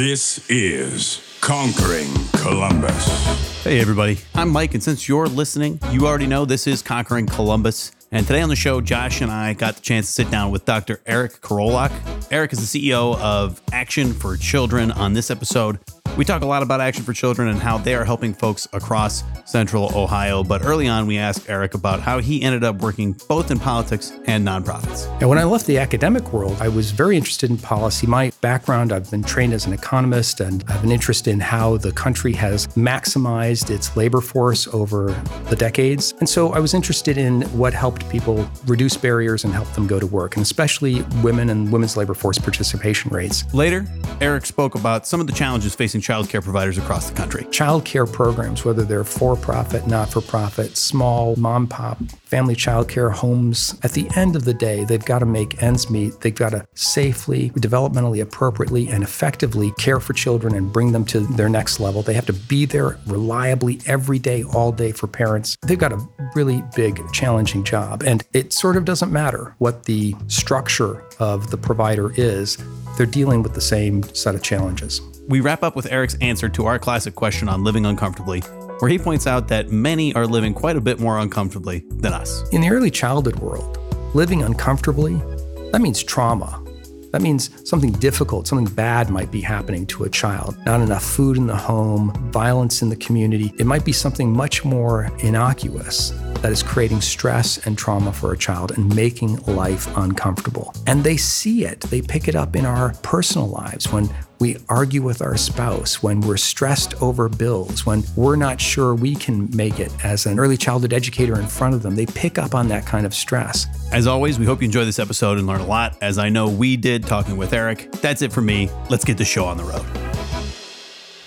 This is Conquering Columbus. Hey, everybody. I'm Mike, and since you're listening, you already know this is Conquering Columbus. And today on the show, Josh and I got the chance to sit down with Dr. Eric Karolak. Eric is the CEO of Action for Children. On this episode, we talk a lot about Action for Children and how they are helping folks across central Ohio. But early on, we asked Eric about how he ended up working both in politics and nonprofits. And when I left the academic world, I was very interested in policy. My background, I've been trained as an economist and I have an interest in how the country has maximized its labor force over the decades. And so I was interested in what helped people reduce barriers and help them go to work, and especially women and women's labor force participation rates. Later, Eric spoke about some of the challenges facing childcare providers across the country. Child care programs, whether they're for profit, not for profit, small, mom pop, family child care homes, at the end of the day, they've got to make ends meet. They've got to safely, developmentally appropriately, and effectively care for children and bring them to their next level. They have to be there reliably every day, all day for parents. They've got a really big, challenging job. And it sort of doesn't matter what the structure of the provider is, they're dealing with the same set of challenges. We wrap up with Eric's answer to our classic question on living uncomfortably, where he points out that many are living quite a bit more uncomfortably than us. In the early childhood world, living uncomfortably, that means trauma. That means something difficult, something bad might be happening to a child. Not enough food in the home, violence in the community. It might be something much more innocuous that is creating stress and trauma for a child and making life uncomfortable. And they see it, they pick it up in our personal lives when we argue with our spouse, when we're stressed over bills, when we're not sure we can make it as an early childhood educator in front of them. They pick up on that kind of stress. As always, we hope you enjoy this episode and learn a lot, as I know we did talking with Eric. That's it for me. Let's get the show on the road.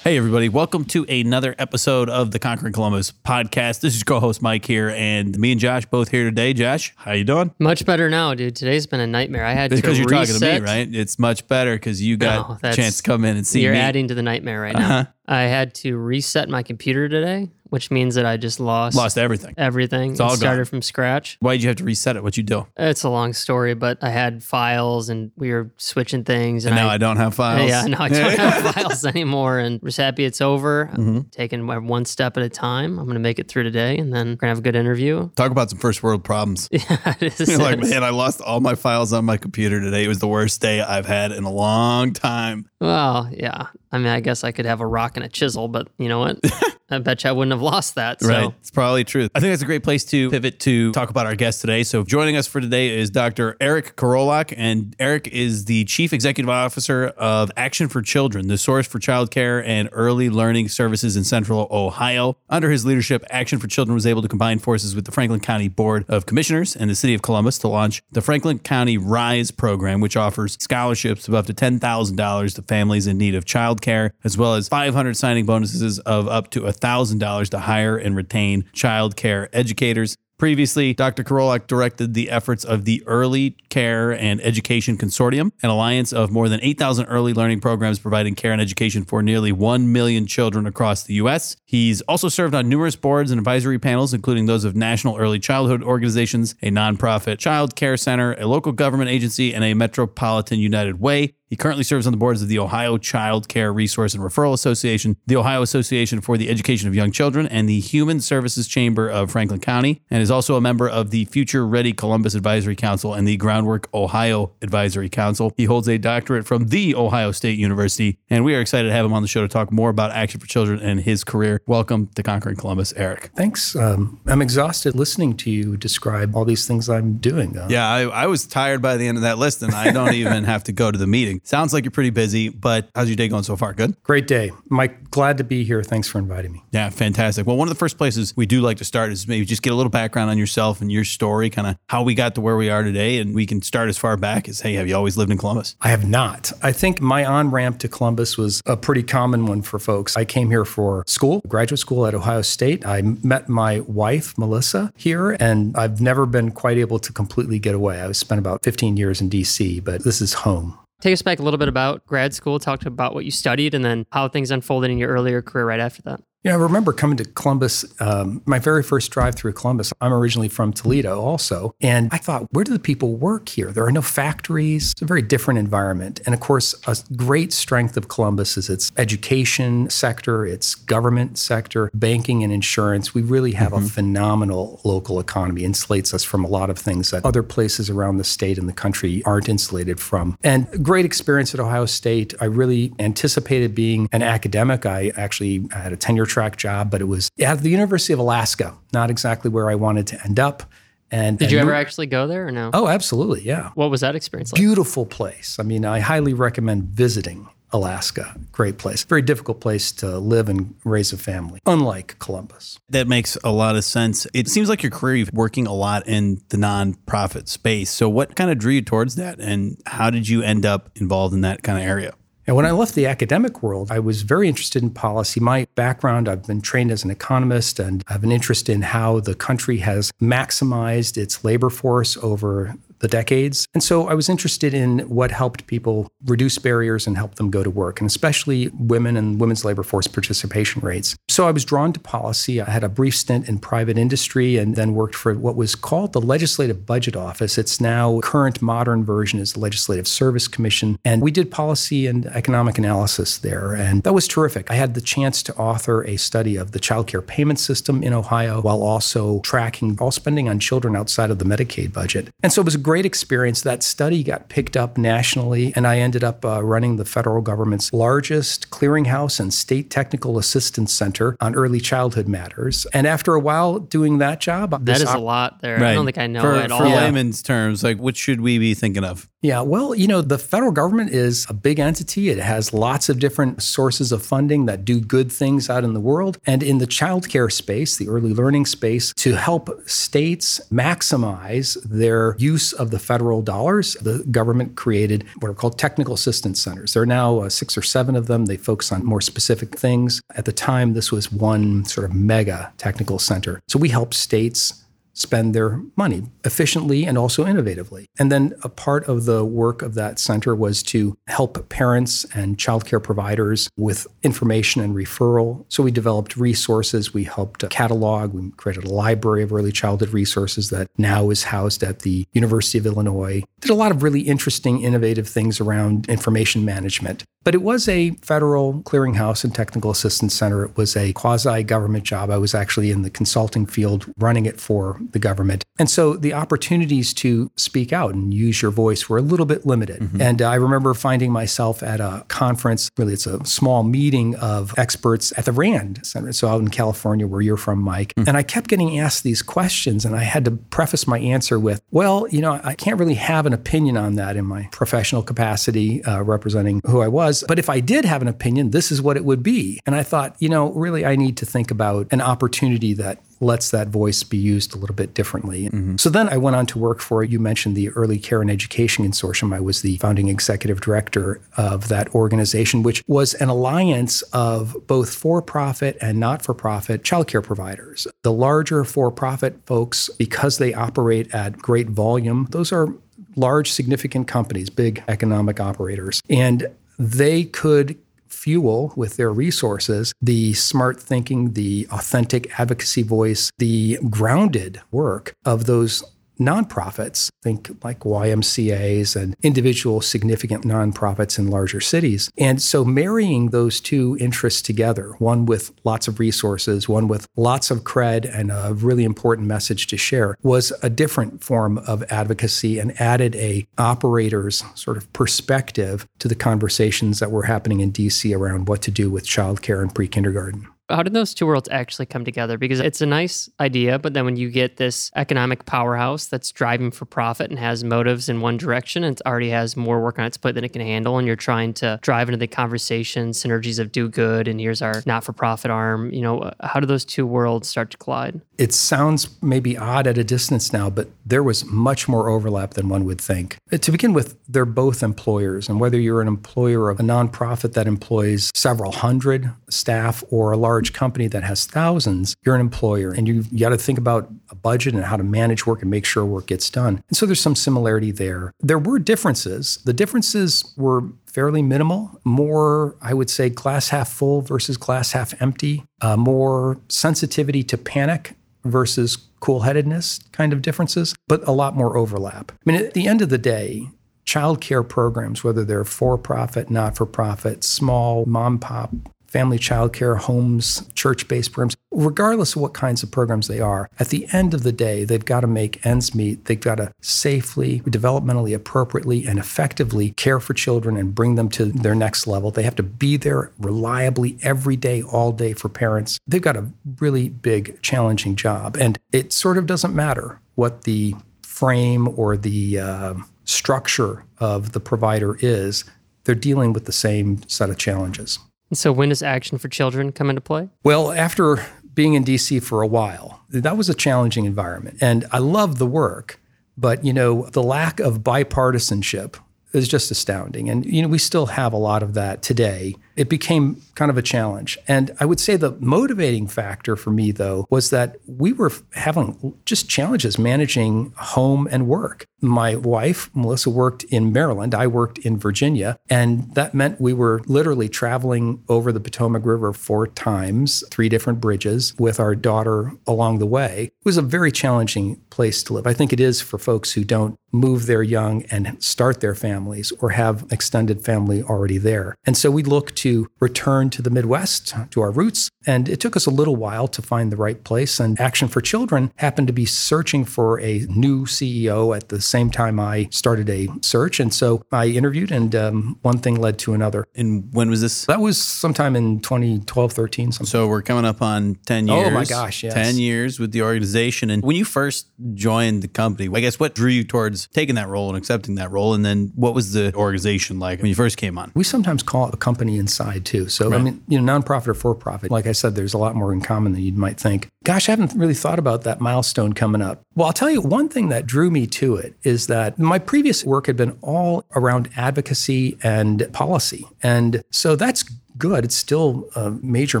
Hey everybody, welcome to another episode of the Conquering Columbus podcast. This is co-host Mike here, and me and Josh both here today. Josh, how you doing? Much better now, dude. Today's been a nightmare. I had to because you're reset. talking to me, right? It's much better because you got No, a chance to come in and see You're me. adding to the nightmare right now. Uh-huh. I had to reset my computer today, which means that I just lost, Lost everything. everything. It's all started gone. from scratch. Why did you have to reset it? What'd you do? It's a long story, but I had files and we were switching things. And And, now I don't have files. Yeah, now I don't have files anymore. And just happy it's over. Mm-hmm. I'm taking my one step at a time. I'm going to make it through today and then we're going to have a good interview. Talk about some first world problems. Yeah, it is. You're like, man, I lost all my files on my computer today. It was the worst day I've had in a long time. Well, yeah. I mean, I guess I could have a rock and a chisel, but you know what? I bet you I wouldn't have lost that. So. Right. It's probably true. I think that's a great place to pivot to talk about our guest today. So joining us for today is Dr. Eric Karolak, and Eric is the Chief Executive Officer of Action for Children, the source for childcare and early learning services in Central Ohio. Under his leadership, Action for Children was able to combine forces with the Franklin County Board of Commissioners and the City of Columbus to launch the Franklin County Rise program, which offers scholarships of up to $10,000 to families in need of childcare, as well as 500 signing bonuses of up to $1,000 to hire and retain child care educators. Previously, Dr. Karolak directed the efforts of the Early Care and Education Consortium, an alliance of more than 8,000 early learning programs providing care and education for nearly 1 million children across the U.S. He's also served on numerous boards and advisory panels, including those of National Early Childhood Organizations, a nonprofit child care center, a local government agency, and a Metropolitan United Way. He currently serves on the boards of the Ohio Child Care Resource and Referral Association, the Ohio Association for the Education of Young Children, and the Human Services Chamber of Franklin County, and is also a member of the Future Ready Columbus Advisory Council and the Groundwork Ohio Advisory Council. He holds a doctorate from the Ohio State University, and we are excited to have him on the show to talk more about Action for Children and his career. Welcome to Conquering Columbus, Eric. Thanks. Um, I'm exhausted listening to you describe all these things I'm doing. Uh, Yeah, I, I was tired by the end of that list, and I don't even have to go to the meeting. Sounds like you're pretty busy, but how's your day going so far? Good? Great day. Mike, glad to be here. Thanks for inviting me. Yeah, fantastic. Well, one of the first places we do like to start is maybe just get a little background on yourself and your story, kind of how we got to where we are today. And we can start as far back as, hey, have you always lived in Columbus? I have not. I think my on ramp to Columbus was a pretty common one for folks. I came here for school, graduate school at Ohio State. I met my wife, Melissa, here, and I've never been quite able to completely get away. I spent about 15 years in DC, but this is home. Take us back a little bit about grad school. Talk about what you studied and then how things unfolded in your earlier career right after that. You know, I remember coming to Columbus, um, my very first drive through Columbus. I'm originally from Toledo also. And I thought, where do the people work here? There are no factories. It's a very different environment. And of course, a great strength of Columbus is its education sector, its government sector, banking and insurance. We really have mm-hmm. a phenomenal local economy, insulates us from a lot of things that other places around the state and the country aren't insulated from. And great experience at Ohio State. I really anticipated being an academic. I actually had a tenure track job, but it was at the University of Alaska, not exactly where I wanted to end up. And did and you ever actually go there or no? Oh, absolutely, yeah. What was that experience like? Beautiful place. I mean, I highly recommend visiting Alaska. Great place. Very difficult place to live and raise a family, unlike Columbus. That makes a lot of sense. It seems like your career, you're working a lot in the nonprofit space. So, what kind of drew you towards that? And how did you end up involved in that kind of area? And when I left the academic world, I was very interested in policy. My background, I've been trained as an economist and I have an interest in how the country has maximized its labor force over the decades. And so I was interested in what helped people reduce barriers and help them go to work, and especially women and women's labor force participation rates. So I was drawn to policy. I had a brief stint in private industry and then worked for what was called the Legislative Budget Office. Its now current modern version is the Legislative Service Commission. And we did policy and economic analysis there. And that was terrific. I had the chance to author a study of the child care payment system in Ohio while also tracking all spending on children outside of the Medicaid budget. And so it was a great great experience. That study got picked up nationally, and I ended up uh, running the federal government's largest clearinghouse and state technical assistance center on early childhood matters. And after a while doing that job, that is op- a lot there. Right. I don't think I know for, at all. For layman's terms, like what should we be thinking of? Yeah, well, you know, the federal government is a big entity. It has lots of different sources of funding that do good things out in the world. And in the childcare space, the early learning space, to help states maximize their use of the federal dollars, the government created what are called technical assistance centers. There are now uh, six or seven of them. They focus on more specific things. At the time, this was one sort of mega technical center. So we help states spend their money efficiently and also innovatively. And then a part of the work of that center was to help parents and childcare providers with information and referral. So we developed resources, we helped catalog, we created a library of early childhood resources that now is housed at the University of Illinois. Did a lot of really interesting innovative things around information management. But it was a federal clearinghouse and technical assistance center. It was a quasi government job. I was actually in the consulting field running it for the government. And so the opportunities to speak out and use your voice were a little bit limited. Mm-hmm. And I remember finding myself at a conference, really, it's a small meeting of experts at the RAND Center. So out in California, where you're from, Mike. Mm-hmm. And I kept getting asked these questions, and I had to preface my answer with, well, you know, I can't really have an opinion on that in my professional capacity uh, representing who I was was. But if I did have an opinion, this is what it would be. And I thought, you know, really, I need to think about an opportunity that lets that voice be used a little bit differently. Mm-hmm. So then I went on to work for, you mentioned the Early Care and Education Consortium. I was the founding executive director of that organization, which was an alliance of both for profit and not for profit childcare providers. The larger for profit folks, because they operate at great volume, those are large, significant companies, big economic operators. And they could fuel with their resources the smart thinking, the authentic advocacy voice, the grounded work of those nonprofits, think like YMCAs and individual significant nonprofits in larger cities. And so marrying those two interests together, one with lots of resources, one with lots of cred and a really important message to share, was a different form of advocacy and added a operator's sort of perspective to the conversations that were happening in DC around what to do with childcare and pre-kindergarten. How did those two worlds actually come together? Because it's a nice idea, but then when you get this economic powerhouse that's driving for profit and has motives in one direction and it already has more work on its plate than it can handle, and you're trying to drive into the conversation synergies of do good and here's our not for profit arm, you know, how do those two worlds start to collide? It sounds maybe odd at a distance now, but there was much more overlap than one would think. Uh, to begin with, they're both employers, and whether you're an employer of a nonprofit that employs several hundred staff or a large large company that has thousands, you're an employer and you, you got to think about a budget and how to manage work and make sure work gets done. And so there's some similarity there. There were differences. The differences were fairly minimal, more, I would say, glass half full versus glass half empty, uh, more sensitivity to panic versus cool headedness kind of differences, but a lot more overlap. I mean, at the end of the day, child care programs, whether they're for profit, not for profit, small, mom pop, family child care, homes, church based programs, regardless of what kinds of programs they are, at the end of the day, they've got to make ends meet. They've got to safely, developmentally appropriately, and effectively care for children and bring them to their next level. They have to be there reliably every day, all day for parents. They've got a really big, challenging job. And it sort of doesn't matter what the frame or the uh, structure of the provider is, they're dealing with the same set of challenges. So when does Action for Children come into play? Well, after being in DC for a while, that was a challenging environment. And I love the work, but you know, the lack of bipartisanship is just astounding. And you know, we still have a lot of that today. It became kind of a challenge. And I would say the motivating factor for me though was that we were having just challenges managing home and work. My wife, Melissa, worked in Maryland. I worked in Virginia. And that meant we were literally traveling over the Potomac River four times, three different bridges with our daughter along the way. It was a very challenging place to live. I think it is for folks who don't move there young and start their families or have extended family already there. And so we look to return to the Midwest, to our roots. And it took us a little while to find the right place. And Action for Children happened to be searching for a new CEO at the same time I started a search. And so I interviewed, and um, one thing led to another. And when was this? That was sometime in 2012, 13. Something. So we're coming up on 10 years. Oh my gosh, yes. 10 years with the organization. And when you first joined the company, I guess what drew you towards taking that role and accepting that role? And then what was the organization like when you first came on? We sometimes call it a company inside too. So, right. I mean, you know, nonprofit or for profit, like I said, there's a lot more in common than you might think. Gosh, I haven't really thought about that milestone coming up. Well, I'll tell you one thing that drew me to it is that my previous work had been all around advocacy and policy. And so that's good. It's still a major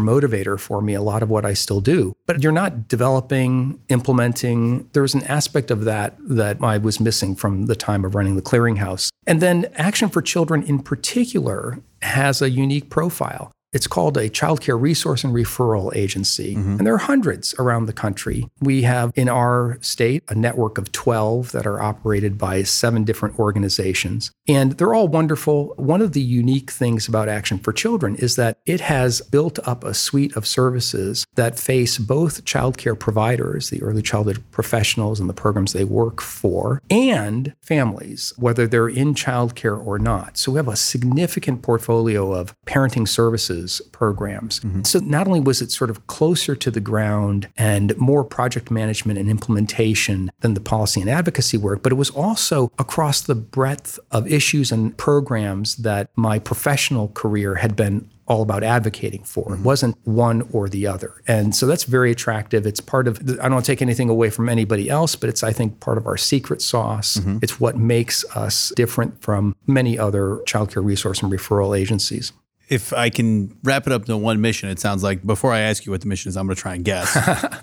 motivator for me, a lot of what I still do. But you're not developing, implementing. There was an aspect of that that I was missing from the time of running the clearinghouse. And then Action for Children in particular has a unique profile. It's called a child care resource and referral agency. Mm-hmm. And there are hundreds around the country. We have in our state a network of 12 that are operated by seven different organizations. And they're all wonderful. One of the unique things about Action for Children is that it has built up a suite of services that face both child care providers, the early childhood professionals and the programs they work for, and families, whether they're in child care or not. So we have a significant portfolio of parenting services services programs. Mm-hmm. So not only was it sort of closer to the ground and more project management and implementation than the policy and advocacy work, but it was also across the breadth of issues and programs that my professional career had been all about advocating for. Mm-hmm. It wasn't one or the other. And so that's very attractive. It's part of, I don't want to take anything away from anybody else, but it's, I think, part of our secret sauce. Mm-hmm. It's what makes us different from many other childcare resource and referral agencies if I can wrap it up to one mission, it sounds like before I ask you what the mission is, I'm going to try and guess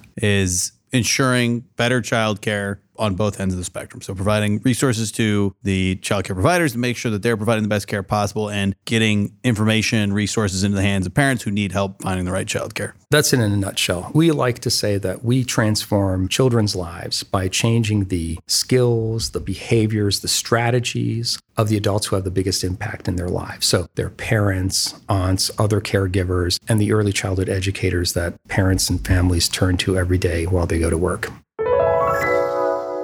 is ensuring better childcare on both ends of the spectrum. So providing resources to the childcare providers to make sure that they're providing the best care possible and getting information resources into the hands of parents who need help finding the right childcare. That's in a nutshell. We like to say that we transform children's lives by changing the skills, the behaviors, the strategies of the adults who have the biggest impact in their lives. So their parents, aunts, other caregivers, and the early childhood educators that parents and families turn to every day while they go to work.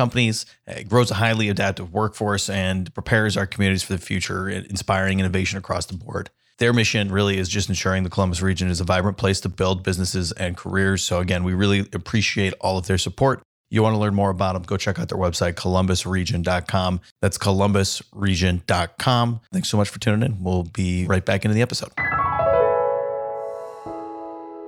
companies, uh, it grows a highly adaptive workforce, and prepares our communities for the future, inspiring innovation across the board. Their mission really is just ensuring the Columbus region is a vibrant place to build businesses and careers. So, again, we really appreciate all of their support. You want to learn more about them, go check out their website, columbusregion.com. That's columbusregion.com. Thanks so much for tuning in. We'll be right back into the episode.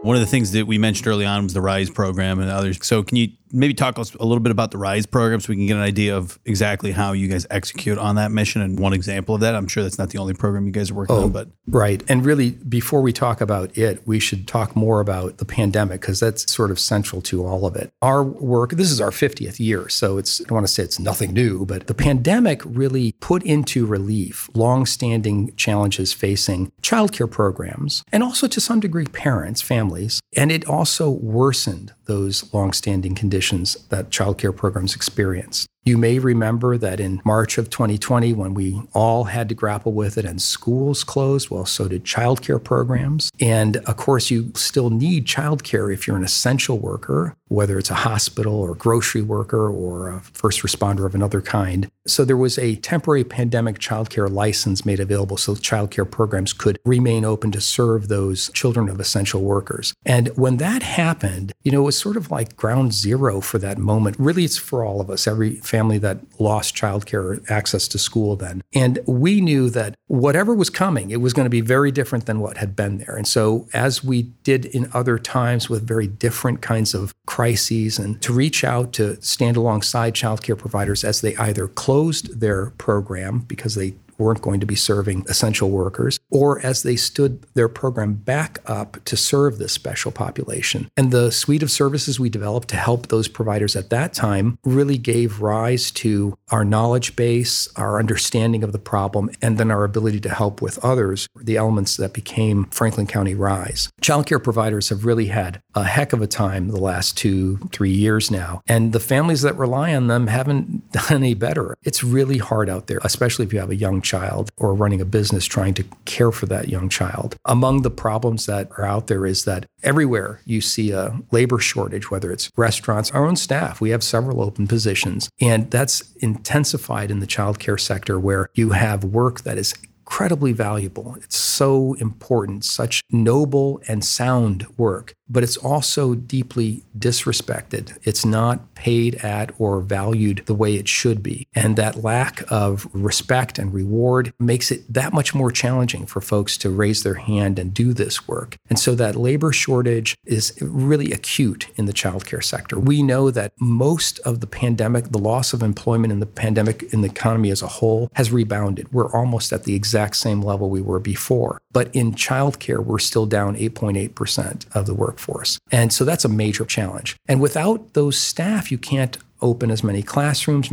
One of the things that we mentioned early on was the RISE program and others. So, can you maybe talk us a little bit about the RISE program so we can get an idea of exactly how you guys execute on that mission and one example of that? I'm sure that's not the only program you guys are working Oh, on, but Right. And really, before we talk about it, we should talk more about the pandemic because that's sort of central to all of it. Our work, this is our 50th year, so it's, I don't want to say it's nothing new, but the pandemic really put into relief long-standing challenges facing childcare programs and also to some degree parents, families. And it also worsened those long-standing conditions that childcare programs experienced. You may remember that in March of 2020, when we all had to grapple with it and schools closed, well, so did childcare programs. And of course, you still need childcare if you're an essential worker, whether it's a hospital or grocery worker or a first responder of another kind. So there was a temporary pandemic childcare license made available so childcare programs could remain open to serve those children of essential workers. And when that happened, you know, it was sort of like ground zero for that moment. Really, it's for all of us, every family that lost childcare access to school then. And we knew that whatever was coming, it was going to be very different than what had been there. And so, as we did in other times with very different kinds of crises, and to reach out to stand alongside childcare providers as they either closed their program because they weren't going to be serving essential workers, or as they stood their program back up to serve this special population. And the suite of services we developed to help those providers at that time really gave rise to our knowledge base, our understanding of the problem, and then our ability to help with others, the elements that became Franklin County Rise. Childcare providers have really had a heck of a time the last two, three years now. And the families that rely on them haven't done any better. It's really hard out there, especially if you have a young child or running a business trying to care for that young child. Among the problems that are out there is that everywhere you see a labor shortage, whether it's restaurants, our own staff, we have several open positions. And that's intensified in the childcare sector where you have work that is incredibly valuable. It's so important, such noble and sound work, but it's also deeply disrespected. It's not paid at or valued the way it should be. And that lack of respect and reward makes it that much more challenging for folks to raise their hand and do this work. And so that labor shortage is really acute in the childcare sector. We know that most of the pandemic, the loss of employment in the pandemic in the economy as a whole has rebounded. We're almost at the exact same level we were before. But in childcare, we're still down 8.8% of the workforce. And so that's a major challenge. And without those staff, you can't open as many classrooms.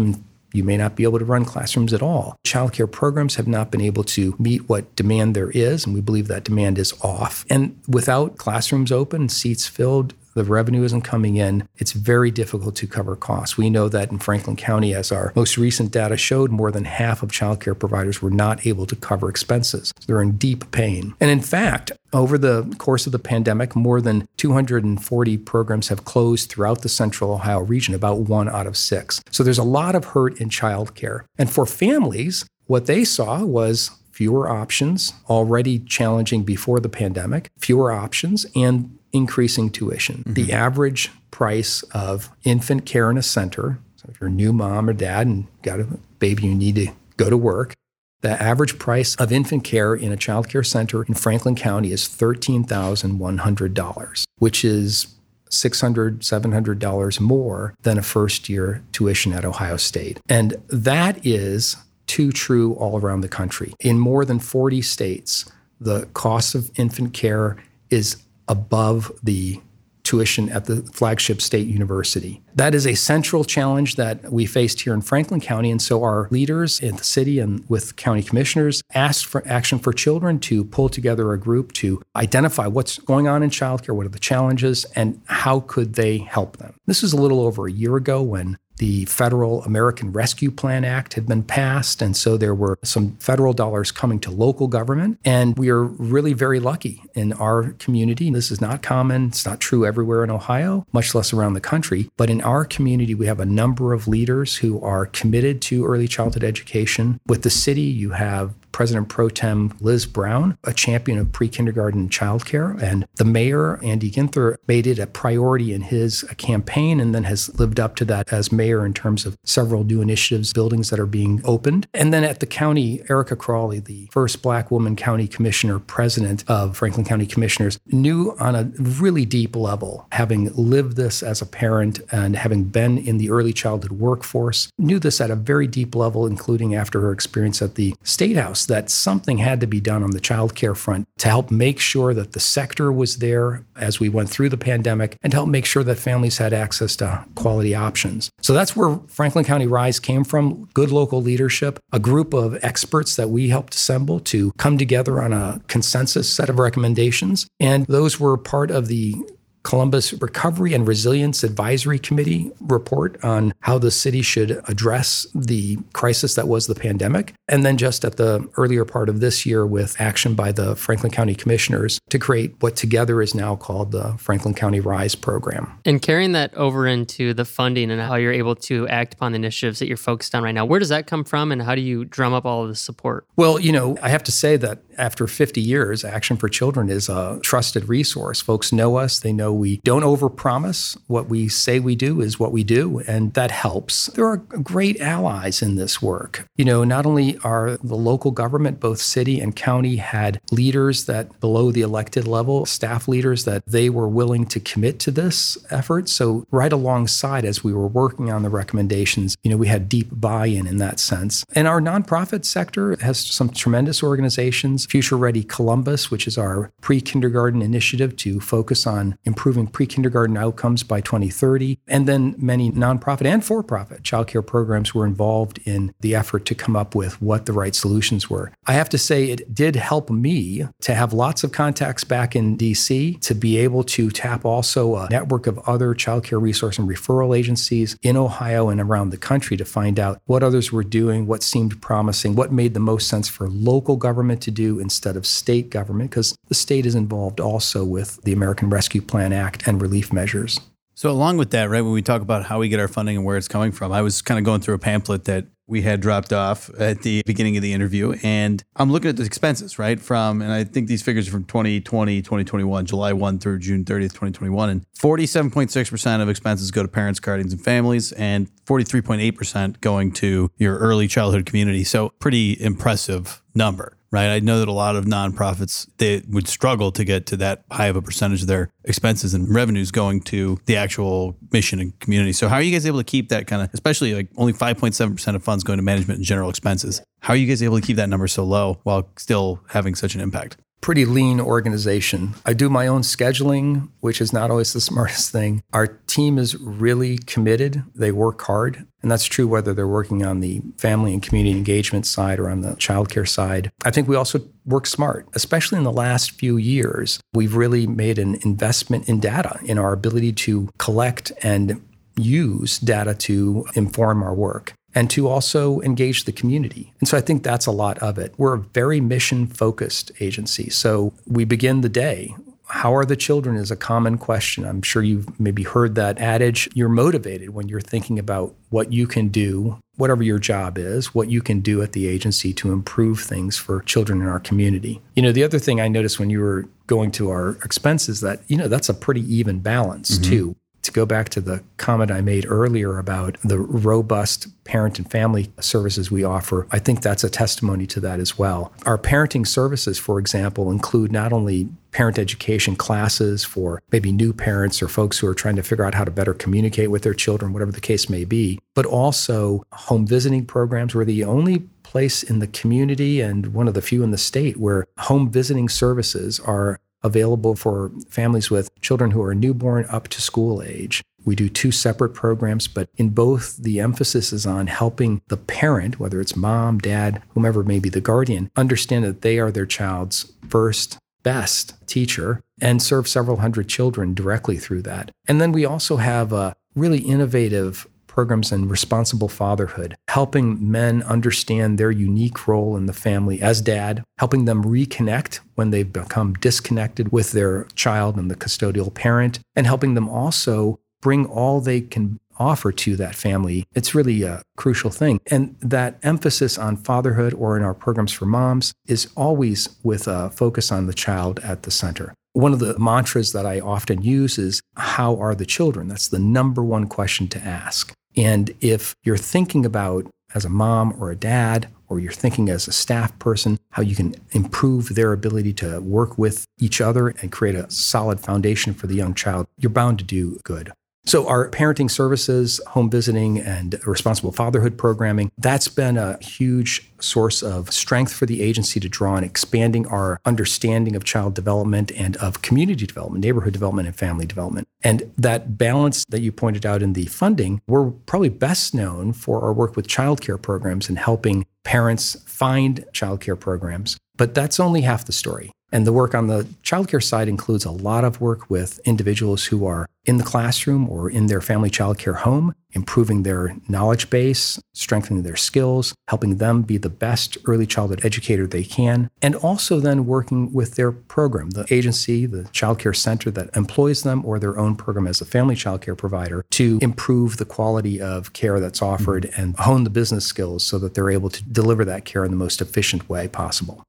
you may not be able to run classrooms at all. Childcare programs have not been able to meet what demand there is, and we believe that demand is off. And without classrooms open, seats filled, the revenue isn't coming in, it's very difficult to cover costs. We know that in Franklin County, as our most recent data showed, more than half of childcare providers were not able to cover expenses. They're in deep pain. And in fact, over the course of the pandemic, more than 240 programs have closed throughout the central Ohio region, about one out of six. So there's a lot of hurt in childcare. And for families, what they saw was fewer options, already challenging before the pandemic, fewer options, and increasing tuition. The mm-hmm. average price of infant care in a center, so if you're a new mom or dad and got a baby, you need to go to work. The average price of infant care in a child care center in Franklin County is $13,100, which is $600, $700 more than a first year tuition at Ohio State. And that is too true all around the country. In more than 40 states, the cost of infant care is above the tuition at the flagship state university. That is a central challenge that we faced here in Franklin County. And so our leaders in the city and with county commissioners asked for Action for Children to pull together a group to identify what's going on in childcare, what are the challenges, and how could they help them. This was a little over a year ago when the Federal American Rescue Plan Act had been passed. And so there were some federal dollars coming to local government. And we are really very lucky in our community. This is not common, it's not true everywhere in Ohio, much less around the country. But in our community, we have a number of leaders who are committed to early childhood education. With the city, you have President Pro Tem Liz Brown, a champion of pre kindergarten childcare. And the mayor, Andy Ginther, made it a priority in his campaign and then has lived up to that as mayor in terms of several new initiatives, buildings that are being opened. And then at the county, Erica Crawley, the first black woman county commissioner, president of Franklin County Commissioners, knew on a really deep level, having lived this as a parent and having been in the early childhood workforce, knew this at a very deep level, including after her experience at the State House, that something had to be done on the child care front to help make sure that the sector was there as we went through the pandemic and to help make sure that families had access to quality options. So that's where Franklin County Rise came from good local leadership, a group of experts that we helped assemble to come together on a consensus set of recommendations. And those were part of the Columbus Recovery and Resilience Advisory Committee report on how the city should address the crisis that was the pandemic. And then just at the earlier part of this year with action by the Franklin County Commissioners to create what together is now called the Franklin County Rise program. And carrying that over into the funding and how you're able to act upon the initiatives that you're focused on right now, where does that come from and how do you drum up all of the support? Well, you know, I have to say that after 50 years, Action for Children is a trusted resource. Folks know us, they know we don't overpromise. What we say we do is what we do, and that helps. There are great allies in this work. You know, not only are the local government, both city and county, had leaders that below the elected level, staff leaders that they were willing to commit to this effort. So, right alongside as we were working on the recommendations, you know, we had deep buy in in that sense. And our nonprofit sector has some tremendous organizations. Future Ready Columbus, which is our pre kindergarten initiative to focus on improving pre kindergarten outcomes by 2030. And then many nonprofit and for profit childcare programs were involved in the effort to come up with what the right solutions were. I have to say, it did help me to have lots of contacts back in DC, to be able to tap also a network of other childcare resource and referral agencies in Ohio and around the country to find out what others were doing, what seemed promising, what made the most sense for local government to do instead of state government, because the state is involved also with the American Rescue Plan Act and relief measures. So, along with that, right, when we talk about how we get our funding and where it's coming from, I was kind of going through a pamphlet that we had dropped off at the beginning of the interview. And I'm looking at the expenses, right? From, and I think these figures are from 2020, 2021, July 1 through June 30th, 2021. And 47.6% of expenses go to parents, guardians, and families, and 43.8% going to your early childhood community. So, pretty impressive number right? I know that a lot of nonprofits they would struggle to get to that high of a percentage of their expenses and revenues going to the actual mission and community. So how are you guys able to keep that kind of, especially like only 5.7% of funds going to management and general expenses? How are you guys able to keep that number so low while still having such an impact? Pretty lean organization. I do my own scheduling, which is not always the smartest thing. Our team is really committed. They work hard. And that's true whether they're working on the family and community engagement side or on the childcare side. I think we also work smart, especially in the last few years. We've really made an investment in data, in our ability to collect and use data to inform our work and to also engage the community. And so I think that's a lot of it. We're a very mission focused agency. So we begin the day. How are the children is a common question. I'm sure you've maybe heard that adage. You're motivated when you're thinking about what you can do, whatever your job is, what you can do at the agency to improve things for children in our community. You know, the other thing I noticed when you were going to our expenses that, you know, that's a pretty even balance mm-hmm. too to go back to the comment I made earlier about the robust parent and family services we offer, I think that's a testimony to that as well. Our parenting services, for example, include not only parent education classes for maybe new parents or folks who are trying to figure out how to better communicate with their children, whatever the case may be, but also home visiting programs. We're the only place in the community and one of the few in the state where home visiting services are available for families with children who are newborn up to school age. We do two separate programs, but in both, the emphasis is on helping the parent, whether it's mom, dad, whomever may be the guardian, understand that they are their child's first best teacher and serve several hundred children directly through that. And then we also have a really innovative programs in responsible fatherhood, helping men understand their unique role in the family as dad, helping them reconnect when they've become disconnected with their child and the custodial parent, and helping them also bring all they can offer to that family, it's really a crucial thing. And that emphasis on fatherhood or in our programs for moms is always with a focus on the child at the center. One of the mantras that I often use is, How are the children? That's the number one question to ask. And if you're thinking about as a mom or a dad, or you're thinking as a staff person, how you can improve their ability to work with each other and create a solid foundation for the young child, you're bound to do good. So, our parenting services, home visiting, and responsible fatherhood programming, that's been a huge source of strength for the agency to draw on expanding our understanding of child development and of community development, neighborhood development, and family development. And that balance that you pointed out in the funding, we're probably best known for our work with childcare programs and helping parents find childcare programs. But that's only half the story. And the work on the childcare side includes a lot of work with individuals who are in the classroom or in their family childcare home, improving their knowledge base, strengthening their skills, helping them be the best early childhood educator they can, and also then working with their program, the agency, the childcare center that employs them or their own program as a family childcare provider to improve the quality of care that's offered mm-hmm. and hone the business skills so that they're able to deliver that care in the most efficient way possible.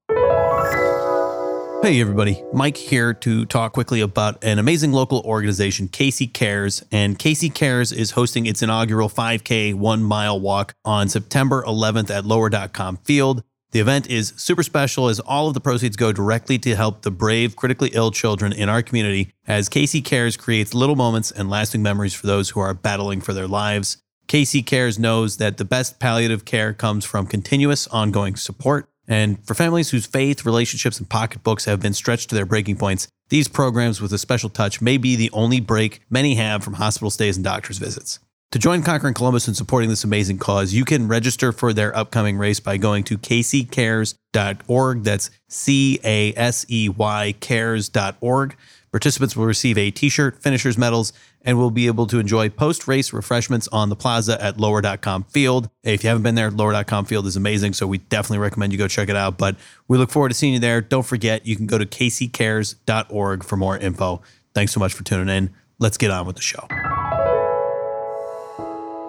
Hey, everybody. Mike here to talk quickly about an amazing local organization, Casey Cares. And Casey Cares is hosting its inaugural 5K one mile walk on September 11th at lower.com field. The event is super special as all of the proceeds go directly to help the brave, critically ill children in our community as Casey Cares creates little moments and lasting memories for those who are battling for their lives. Casey Cares knows that the best palliative care comes from continuous, ongoing support. And for families whose faith, relationships, and pocketbooks have been stretched to their breaking points, these programs with a special touch may be the only break many have from hospital stays and doctor's visits. To join Conquering Columbus in supporting this amazing cause, you can register for their upcoming race by going to caseycares.org. That's C A S E Y cares.org. Participants will receive a t shirt, finishers medals, and will be able to enjoy post race refreshments on the plaza at lower.com field. If you haven't been there, lower.com field is amazing. So we definitely recommend you go check it out. But we look forward to seeing you there. Don't forget, you can go to caseycares.org for more info. Thanks so much for tuning in. Let's get on with the show.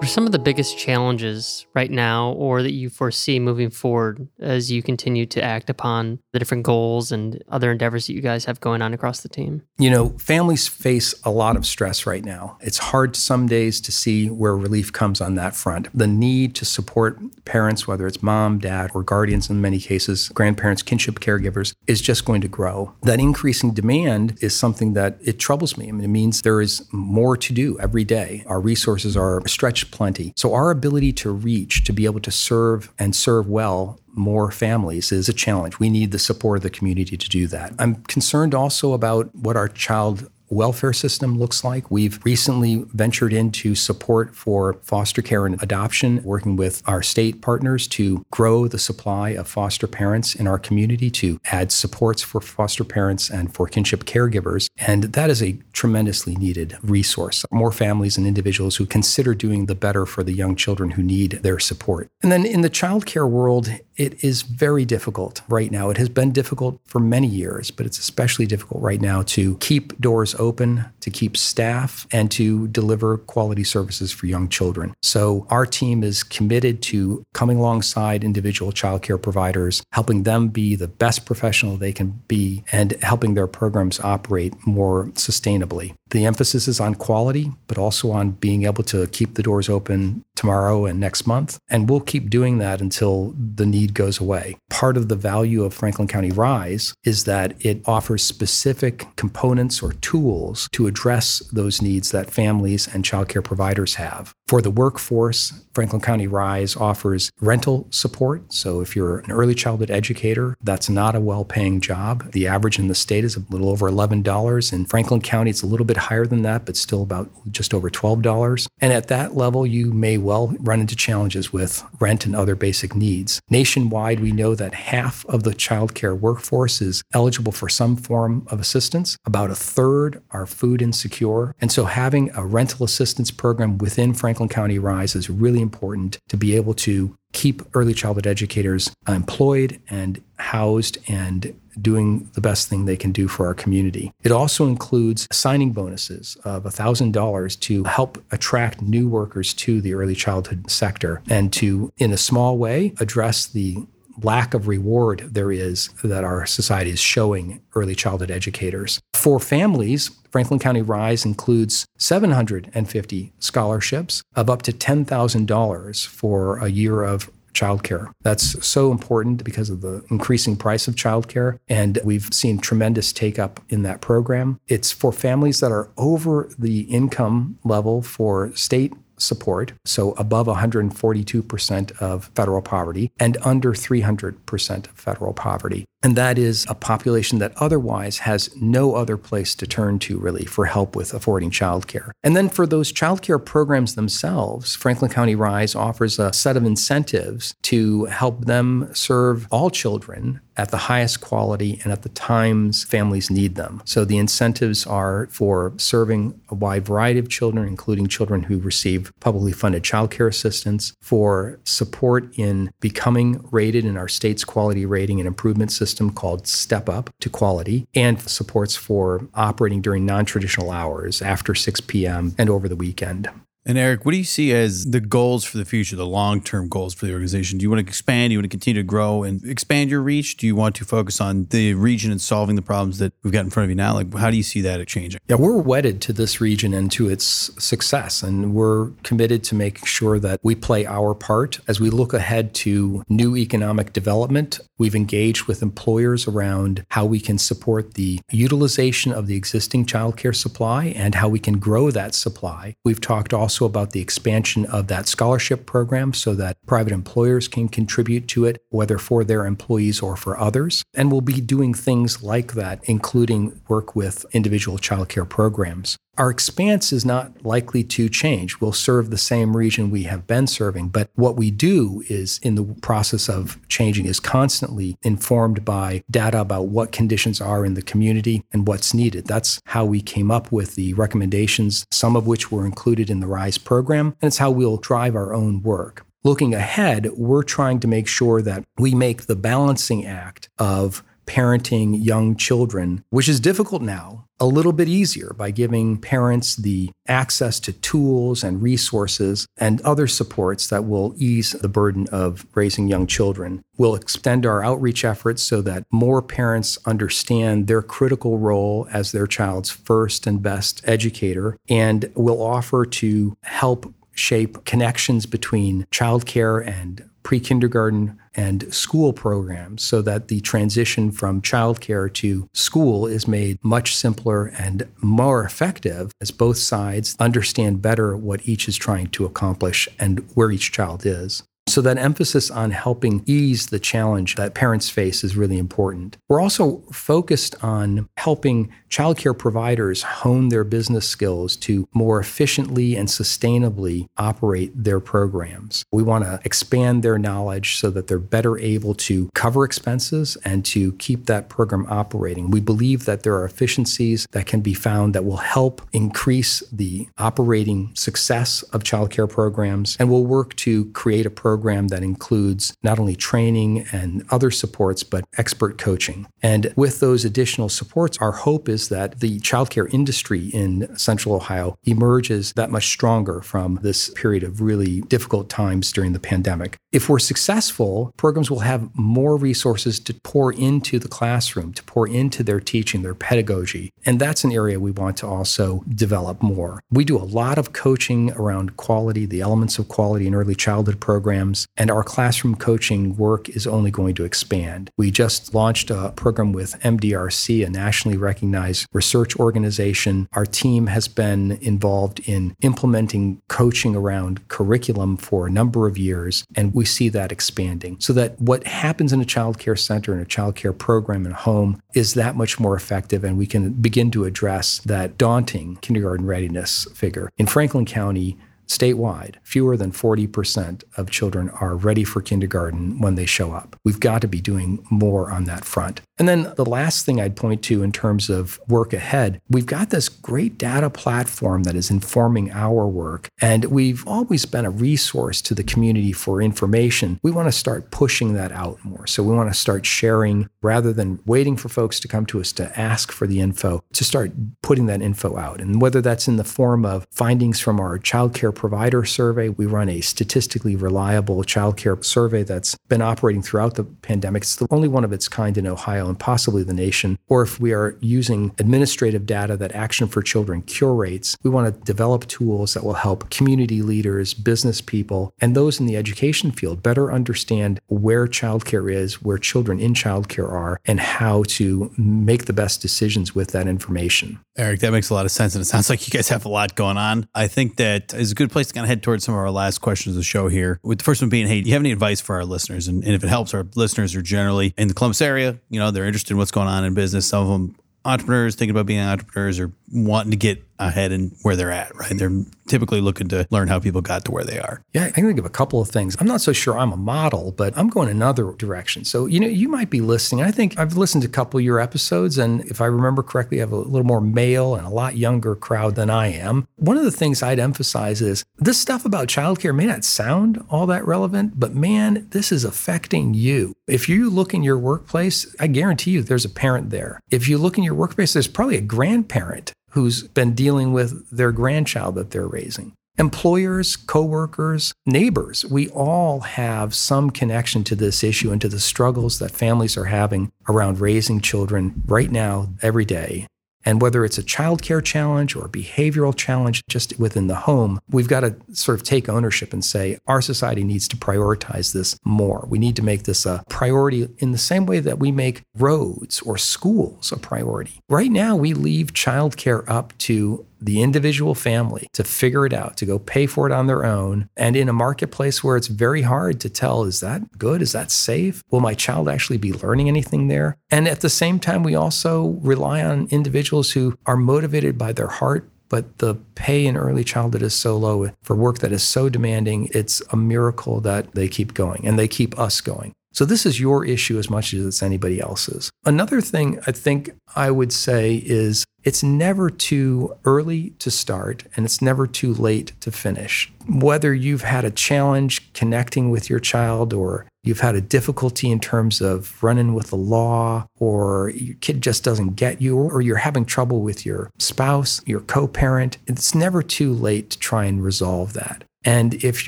Are some of the biggest challenges right now or that you foresee moving forward as you continue to act upon the different goals and other endeavors that you guys have going on across the team? You know, families face a lot of stress right now. It's hard some days to see where relief comes on that front. The need to support parents, whether it's mom, dad, or guardians in many cases, grandparents, kinship caregivers, is just going to grow. That increasing demand is something that it troubles me. I mean, it means there is more to do every day. Our resources are stretched plenty. So our ability to reach, to be able to serve and serve well more families is a challenge. We need the support of the community to do that. I'm concerned also about what our child welfare system looks like. We've recently ventured into support for foster care and adoption, working with our state partners to grow the supply of foster parents in our community, to add supports for foster parents and for kinship caregivers. And that is a tremendously needed resource. More families and individuals who consider doing the better for the young children who need their support. And then in the childcare world, it is very difficult right now. It has been difficult for many years, but it's especially difficult right now to keep doors open, to keep staff, and to deliver quality services for young children. So our team is committed to coming alongside individual childcare providers, helping them be the best professional they can be, and helping their programs operate more sustainably. The emphasis is on quality, but also on being able to keep the doors open tomorrow and next month. And we'll keep doing that until the need goes away. Part of the value of Franklin County Rise is that it offers specific components or tools to address those needs that families and childcare providers have. For the workforce, Franklin County Rise offers rental support. So if you're an early childhood educator, that's not a well paying job. The average in the state is a little over $11. In Franklin County, it's a little bit higher than that, but still about just over $12. And at that level, you may well run into challenges with rent and other basic needs. Nationwide, we know that half of the childcare workforce is eligible for some form of assistance. About a third are food insecure. And so having a rental assistance program within Franklin County Rise is really important to be able to keep early childhood educators uh, employed and housed and doing the best thing they can do for our community. It also includes signing bonuses of $1,000 to help attract new workers to the early childhood sector and to, in a small way, address the lack of reward there is that our society is showing early childhood educators. For families, Franklin County Rise includes 750 scholarships of up to $10,000 for a year of childcare. That's so important because of the increasing price of childcare. And we've seen tremendous take up in that program. It's for families that are over the income level for state support, so above 142% of federal poverty and under 300% of federal poverty. And that is a population that otherwise has no other place to turn to really for help with affording childcare. And then for those childcare programs themselves, Franklin County Rise offers a set of incentives to help them serve all children at the highest quality and at the times families need them. So the incentives are for serving a wide variety of children, including children who receive publicly funded childcare assistance, for support in becoming rated in our state's quality rating and improvement system called Step Up to Quality, and supports for operating during non traditional hours after 6 p.m. and over the weekend. And Eric, what do you see as the goals for the future, the long term goals for the organization? Do you want to expand? Do you want to continue to grow and expand your reach? Do you want to focus on the region and solving the problems that we've got in front of you now? Like, how do you see that changing? Yeah, we're wedded to this region and to its success, and we're committed to making sure that we play our part as we look ahead to new economic development. We've engaged with employers around how we can support the utilization of the existing childcare supply and how we can grow that supply. We've talked also also about the expansion of that scholarship program so that private employers can contribute to it, whether for their employees or for others. And we'll be doing things like that, including work with individual childcare programs. Our expanse is not likely to change. We'll serve the same region we have been serving, but what we do is in the process of changing is constantly informed by data about what conditions are in the community and what's needed. That's how we came up with the recommendations, some of which were included in the RISE program, and it's how we'll drive our own work. Looking ahead, we're trying to make sure that we make the balancing act of parenting young children, which is difficult now, a little bit easier by giving parents the access to tools and resources and other supports that will ease the burden of raising young children. We'll extend our outreach efforts so that more parents understand their critical role as their child's first and best educator, and we'll offer to help shape connections between childcare and pre kindergarten and school programs so that the transition from childcare to school is made much simpler and more effective as both sides understand better what each is trying to accomplish and where each child is. So, that emphasis on helping ease the challenge that parents face is really important. We're also focused on helping childcare providers hone their business skills to more efficiently and sustainably operate their programs. We want to expand their knowledge so that they're better able to cover expenses and to keep that program operating. We believe that there are efficiencies that can be found that will help increase the operating success of childcare programs, and we'll work to create a program program that includes not only training and other supports, but expert coaching. And with those additional supports, our hope is that the childcare industry in Central Ohio emerges that much stronger from this period of really difficult times during the pandemic. If we're successful, programs will have more resources to pour into the classroom, to pour into their teaching, their pedagogy. And that's an area we want to also develop more. We do a lot of coaching around quality, the elements of quality in early childhood programs programs, and our classroom coaching work is only going to expand. We just launched a program with MDRC, a nationally recognized research organization. Our team has been involved in implementing coaching around curriculum for a number of years, and we see that expanding. So that what happens in a child care center and a child care program in a home is that much more effective, and we can begin to address that daunting kindergarten readiness figure. In Franklin County, statewide, fewer than 40% of children are ready for kindergarten when they show up. We've got to be doing more on that front. And then the last thing I'd point to in terms of work ahead, we've got this great data platform that is informing our work. And we've always been a resource to the community for information. We want to start pushing that out more. So we want to start sharing rather than waiting for folks to come to us to ask for the info, to start putting that info out. And whether that's in the form of findings from our childcare provider survey, we run a statistically reliable childcare survey that's been operating throughout the pandemic. It's the only one of its kind in Ohio and possibly the nation. Or if we are using administrative data that Action for Children curates, we want to develop tools that will help community leaders, business people, and those in the education field better understand where childcare is, where children in childcare are, and how to make the best decisions with that information. Eric, that makes a lot of sense. And it sounds like you guys have a lot going on. I think that is a good place to kind of head towards some of our last questions of the show here. With the first one being, hey, do you have any advice for our listeners? And, and if it helps, our listeners are generally in the Columbus area. You know, they're interested in what's going on in business. Some of them entrepreneurs thinking about being entrepreneurs or wanting to get ahead and where they're at, right? They're typically looking to learn how people got to where they are. Yeah, I can think of a couple of things. I'm not so sure I'm a model, but I'm going another direction. So, you know, you might be listening. I think I've listened to a couple of your episodes, and if I remember correctly, I have a little more male and a lot younger crowd than I am. One of the things I'd emphasize is this stuff about childcare may not sound all that relevant, but man, this is affecting you. If you look in your workplace, I guarantee you there's a parent there. If you look in your workplace, there's probably a grandparent who's been dealing with their grandchild that they're raising. Employers, coworkers, neighbors, we all have some connection to this issue and to the struggles that families are having around raising children right now, every day. And whether it's a childcare challenge or a behavioral challenge just within the home, we've got to sort of take ownership and say our society needs to prioritize this more. We need to make this a priority in the same way that we make roads or schools a priority. Right now, we leave childcare up to the individual family to figure it out, to go pay for it on their own. And in a marketplace where it's very hard to tell, is that good? Is that safe? Will my child actually be learning anything there? And at the same time, we also rely on individuals who are motivated by their heart. But the pay in early childhood is so low for work that is so demanding. It's a miracle that they keep going and they keep us going. So this is your issue as much as it's anybody else's. Another thing I think I would say is it's never too early to start and it's never too late to finish. Whether you've had a challenge connecting with your child or you've had a difficulty in terms of running with the law or your kid just doesn't get you or you're having trouble with your spouse, your co-parent, it's never too late to try and resolve that. And if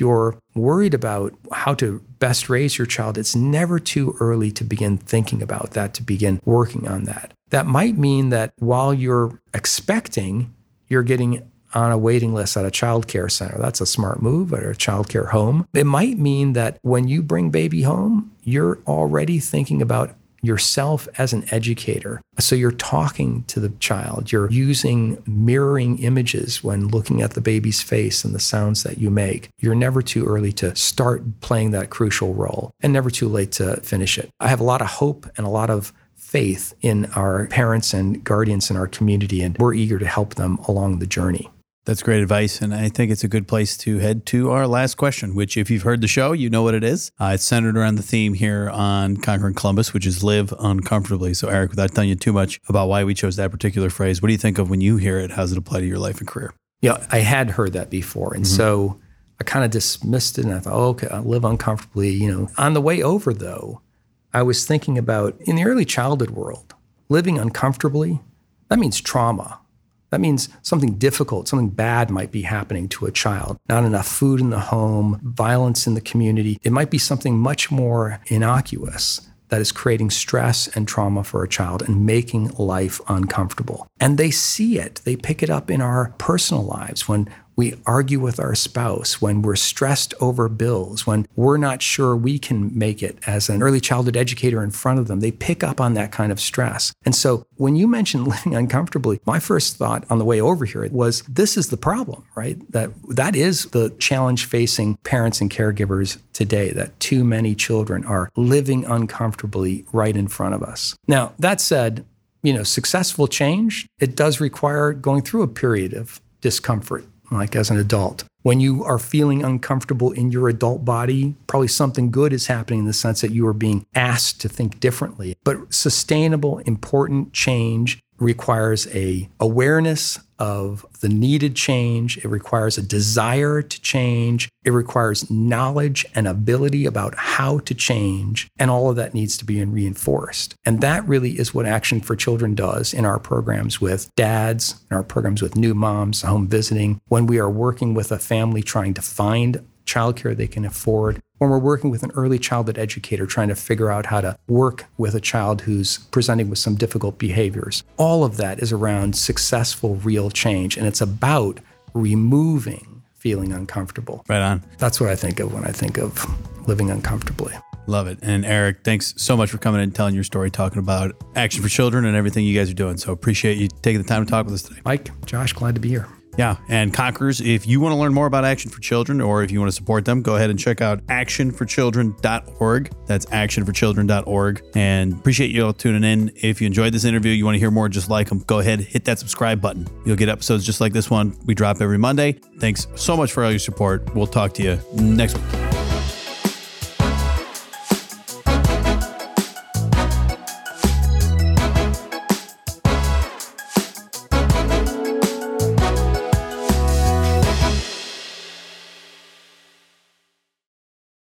you're worried about how to best raise your child, it's never too early to begin thinking about that, to begin working on that. That might mean that while you're expecting, you're getting on a waiting list at a child care center. That's a smart move at a child care home. It might mean that when you bring baby home, you're already thinking about yourself as an educator. So you're talking to the child, you're using mirroring images when looking at the baby's face and the sounds that you make. You're never too early to start playing that crucial role and never too late to finish it. I have a lot of hope and a lot of faith in our parents and guardians in our community, and we're eager to help them along the journey. That's great advice. And I think it's a good place to head to our last question, which, if you've heard the show, you know what it is. Uh, it's centered around the theme here on Conquering Columbus, which is live uncomfortably. So, Eric, without telling you too much about why we chose that particular phrase, what do you think of when you hear it? How does it apply to your life and career? Yeah, I had heard that before. And mm-hmm. so I kind of dismissed it and I thought, oh, okay, I live uncomfortably. You know, on the way over, though, I was thinking about in the early childhood world, living uncomfortably, that means trauma that means something difficult, something bad might be happening to a child. Not enough food in the home, violence in the community. It might be something much more innocuous that is creating stress and trauma for a child and making life uncomfortable. And they see it, they pick it up in our personal lives when we argue with our spouse, when we're stressed over bills, when we're not sure we can make it as an early childhood educator in front of them, they pick up on that kind of stress. And so when you mentioned living uncomfortably, my first thought on the way over here was this is the problem, right? That that is the challenge facing parents and caregivers today that too many children are living uncomfortably right in front of us. Now, that said, you know, successful change, it does require going through a period of discomfort like as an adult. When you are feeling uncomfortable in your adult body, probably something good is happening in the sense that you are being asked to think differently. But sustainable, important change requires a awareness of the needed change. It requires a desire to change. It requires knowledge and ability about how to change. And all of that needs to be reinforced. And that really is what action for children does in our programs with dads in our programs with new moms home visiting. When we are working with a family trying to find childcare they can afford when we're working with an early childhood educator trying to figure out how to work with a child who's presenting with some difficult behaviors. All of that is around successful real change, and it's about removing feeling uncomfortable. Right on. That's what I think of when I think of living uncomfortably. Love it. And Eric, thanks so much for coming in and telling your story, talking about Action for Children and everything you guys are doing. So appreciate you taking the time to talk with us today. Mike, Josh, glad to be here. Yeah. And Conquerors, if you want to learn more about Action for Children or if you want to support them, go ahead and check out actionforchildren.org. That's actionforchildren.org. And appreciate you all tuning in. If you enjoyed this interview, you want to hear more just like them, go ahead, hit that subscribe button. You'll get episodes just like this one. We drop every Monday. Thanks so much for all your support. We'll talk to you next week.